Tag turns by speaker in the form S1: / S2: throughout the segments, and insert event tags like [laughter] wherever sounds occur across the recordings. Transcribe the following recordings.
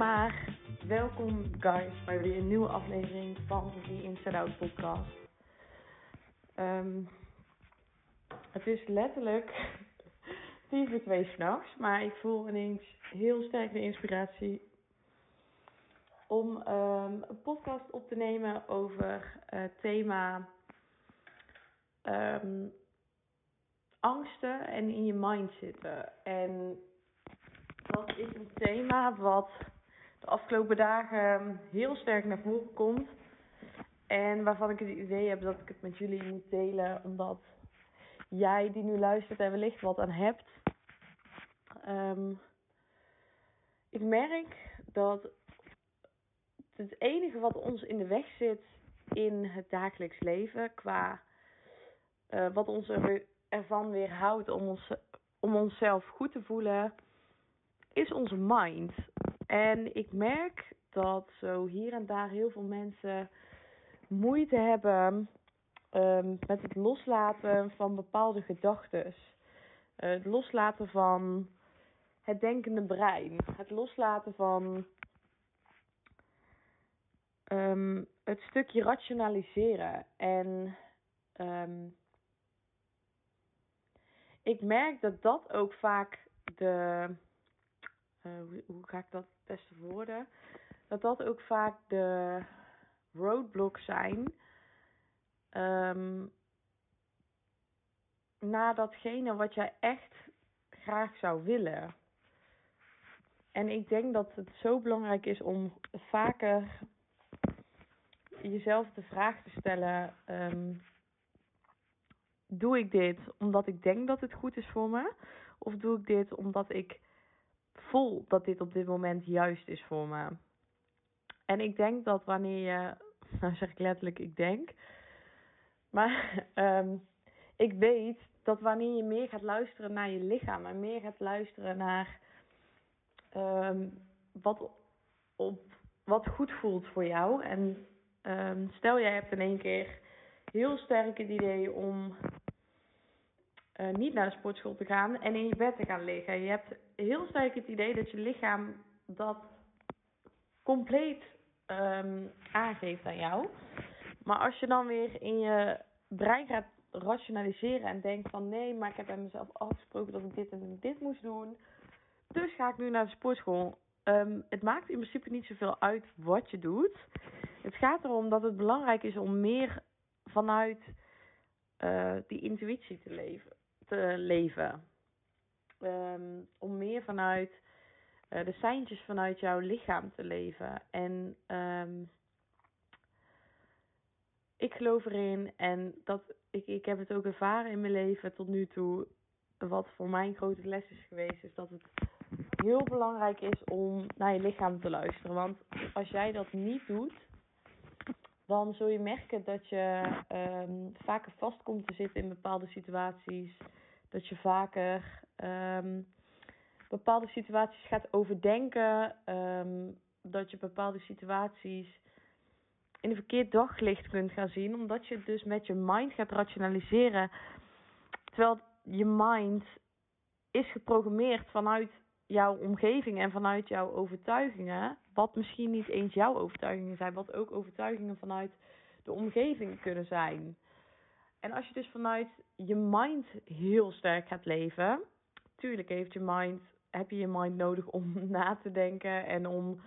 S1: Maar welkom guys bij weer een nieuwe aflevering van de Inside Out podcast. Ehm, het is letterlijk [laughs] tien voor twee s'nachts, maar ik voel ineens heel sterk de inspiratie om ehm, een podcast op te nemen over het thema ehm, angsten en in je mind zitten. En dat is een thema wat de afgelopen dagen heel sterk naar voren komt. En waarvan ik het idee heb dat ik het met jullie moet delen, omdat jij die nu luistert er wellicht wat aan hebt. Um, ik merk dat het enige wat ons in de weg zit in het dagelijks leven, qua uh, wat ons er, ervan weerhoudt om, ons, om onszelf goed te voelen, is onze mind. En ik merk dat zo hier en daar heel veel mensen moeite hebben um, met het loslaten van bepaalde gedachten. Uh, het loslaten van het denkende brein. Het loslaten van um, het stukje rationaliseren. En um, ik merk dat dat ook vaak de uh, hoe, ga ik dat beste verwoorden? Dat dat ook vaak de roadblocks zijn. Um, naar datgene wat jij echt graag zou willen. En ik denk dat het zo belangrijk is om vaker jezelf de vraag te stellen: um, doe ik dit omdat ik denk dat het goed is voor me? Of doe ik dit omdat ik voel dat dit op dit moment juist is voor me. En ik denk dat wanneer je, [laughs] nou zeg ik letterlijk, ik denk, maar um, [laughs] ik weet dat wanneer je meer gaat luisteren naar je lichaam en meer gaat luisteren naar um, wat, op, wat goed voelt voor jou. En um, stel jij hebt in één keer heel sterk het idee om uh, niet naar de sportschool te gaan en in je bed te gaan liggen. Je hebt heel sterk het idee dat je lichaam dat compleet um, aangeeft aan jou. Maar als je dan weer in je brein gaat rationaliseren en denkt van nee, maar ik heb bij mezelf afgesproken dat ik dit en dit moest doen. Dus ga ik nu naar de sportschool. Um, het maakt in principe niet zoveel uit wat je doet. Het gaat erom dat het belangrijk is om meer vanuit uh, die intuïtie te leven te leven. Um, om meer vanuit uh, de seintjes vanuit jouw lichaam te leven. En um, ik geloof erin en dat ik, ik heb het ook ervaren in mijn leven tot nu toe. Wat voor mij een grote les is geweest, is dat het heel belangrijk is om naar je lichaam te luisteren. Want als jij dat niet doet, dan zul je merken dat je um, vaker vast komt te zitten in bepaalde situaties. Dat je vaker um, bepaalde situaties gaat overdenken. Um, dat je bepaalde situaties in een verkeerd daglicht kunt gaan zien. Omdat je dus met je mind gaat rationaliseren. Terwijl je mind is geprogrammeerd vanuit jouw omgeving en vanuit jouw overtuigingen. Wat misschien niet eens jouw overtuigingen zijn, wat ook overtuigingen vanuit de omgeving kunnen zijn. En als je dus vanuit je mind heel sterk gaat leven, tuurlijk heeft je mind, heb je je mind nodig om [laughs] na te denken en om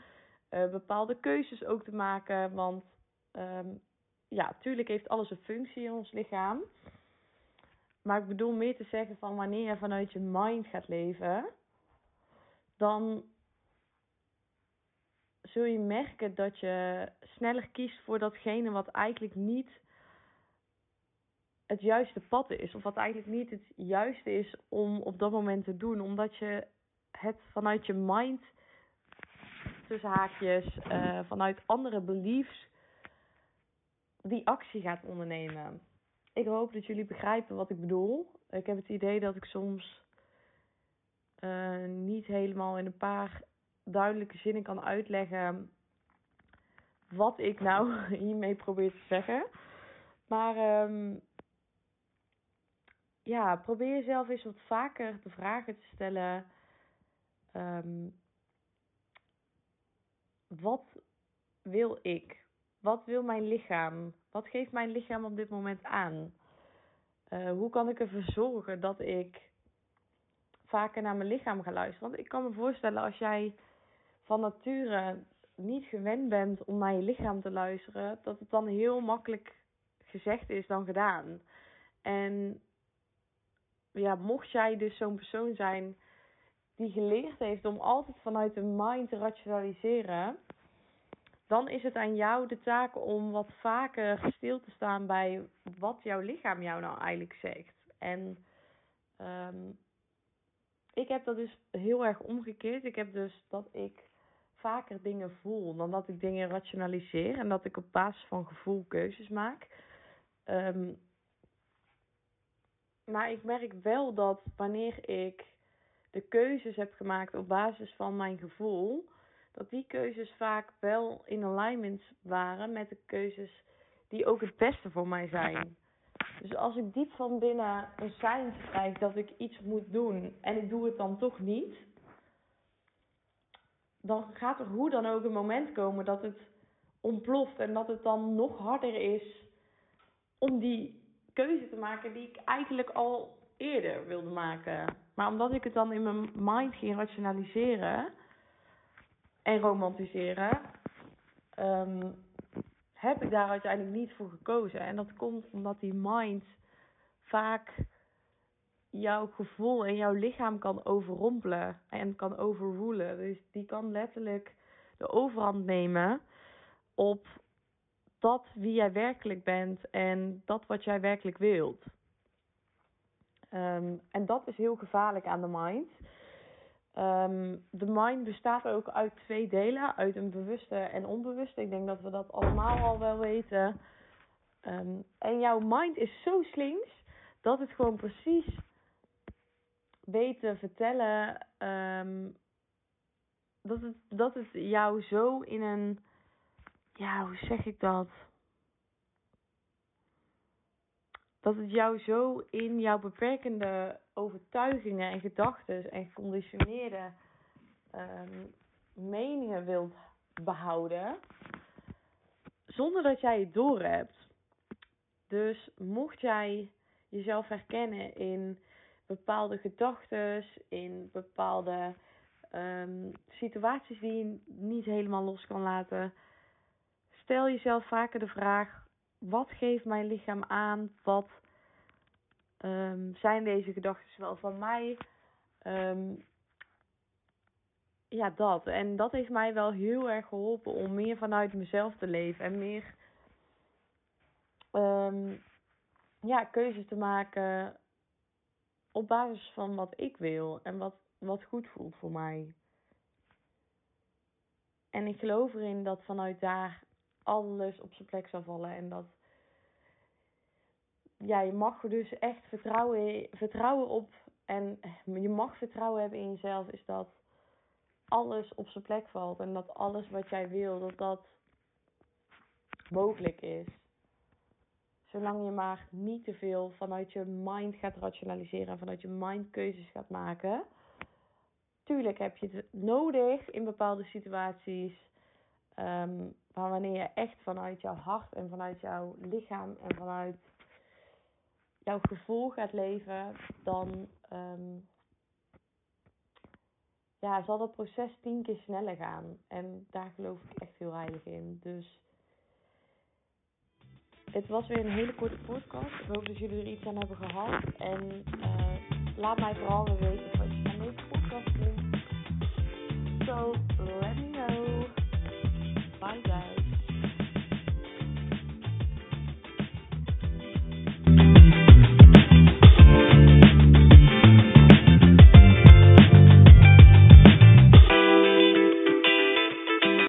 S1: uh, bepaalde keuzes ook te maken. Want um, ja, tuurlijk heeft alles een functie in ons lichaam. Maar ik bedoel meer te zeggen van wanneer je vanuit je mind gaat leven, dan zul je merken dat je sneller kiest voor datgene wat eigenlijk niet het juiste pad is. Of wat eigenlijk niet het juiste is om op dat moment te doen. Omdat je het vanuit je mind, tussen haakjes, uh, vanuit andere beliefs, die actie gaat ondernemen. Ik hoop dat jullie begrijpen wat ik bedoel. Ik heb het idee dat ik soms uh, niet helemaal in een paar duidelijke zinnen kan uitleggen wat ik nou [laughs] hiermee probeer te zeggen. Maar um, ja, probeer jezelf eens wat vaker de vragen te stellen. Um, wat wil ik? Wat wil mijn lichaam? Wat geeft mijn lichaam op dit moment aan? Uh, hoe kan ik ervoor zorgen dat ik vaker naar mijn lichaam ga luisteren? Want ik kan me voorstellen als jij van nature niet gewend bent om naar je lichaam te luisteren, dat het dan heel makkelijk gezegd is dan gedaan. En ja, mocht jij dus zo'n persoon zijn die geleerd heeft om altijd vanuit de mind te rationaliseren, dan is het aan jou de taak om wat vaker stil te staan bij wat jouw lichaam jou nou eigenlijk zegt. En um, ik heb dat dus heel erg omgekeerd. Ik heb dus dat ik vaker dingen voel dan dat ik dingen rationaliseer en dat ik op basis van gevoel keuzes maak. Um, maar ik merk wel dat wanneer ik de keuzes heb gemaakt op basis van mijn gevoel, dat die keuzes vaak wel in alignment waren met de keuzes die ook het beste voor mij zijn. [laughs] Dus als ik diep van binnen een sign krijg dat ik iets moet doen en ik doe het dan toch niet, dan gaat er hoe dan ook een moment komen dat het ontploft en dat het dan nog harder is om die keuze te maken die ik eigenlijk al eerder wilde maken. Maar omdat ik het dan in mijn mind ging rationaliseren en romantiseren, ehm, heb ik daar uiteindelijk niet voor gekozen. En dat komt omdat die mind vaak jouw gevoel en jouw lichaam kan overrompelen en kan overrulen. Dus die kan letterlijk de overhand nemen op dat wie jij werkelijk bent en dat wat jij werkelijk wilt. Um, en dat is heel gevaarlijk aan de mind. Um, de mind bestaat ook uit twee delen, uit een bewuste en onbewuste. Ik denk dat we dat allemaal al wel weten. Um, en jouw mind is zo slinks dat het gewoon precies weet te vertellen. dat, het, dat het jou zo in een ja, hoe zeg ik dat? Dat het jou zo in jouw beperkende overtuigingen en gedachten en geconditioneerde um, meningen wilt behouden, zonder dat jij het doorhebt. Dus mocht jij jezelf herkennen in bepaalde gedachten, in bepaalde um, situaties die je niet helemaal los kan laten, stel jezelf vaker de vraag: wat geeft mijn lichaam aan? Wat um, zijn deze gedachten wel van mij? Um, ja, dat. En dat heeft mij wel heel erg geholpen om meer vanuit mezelf te leven en meer um, ja, keuzes te maken op basis van wat ik wil en wat, wat goed voelt voor mij. En ik geloof erin dat vanuit daar alles op zijn plek zal vallen. En dat ja, je mag er dus echt vertrouwen, vertrouwen op. En je mag vertrouwen hebben in jezelf, is dat alles op zijn plek valt. En dat alles wat jij wil, dat dat mogelijk is. Zolang je maar niet te veel vanuit je mind gaat rationaliseren en vanuit je mind keuzes gaat maken. Tuurlijk heb je het nodig in bepaalde situaties. Maar wanneer je echt vanuit jouw hart en vanuit jouw lichaam en vanuit jouw gevoel gaat leven, dan um, ja, zal dat proces tien keer sneller gaan. En daar geloof ik echt heel heilig in. Dus het was weer een hele korte podcast. Ik hoop dat jullie er iets aan hebben gehad. En uh, laat mij vooral weer weten wat je van deze podcast vindt. So,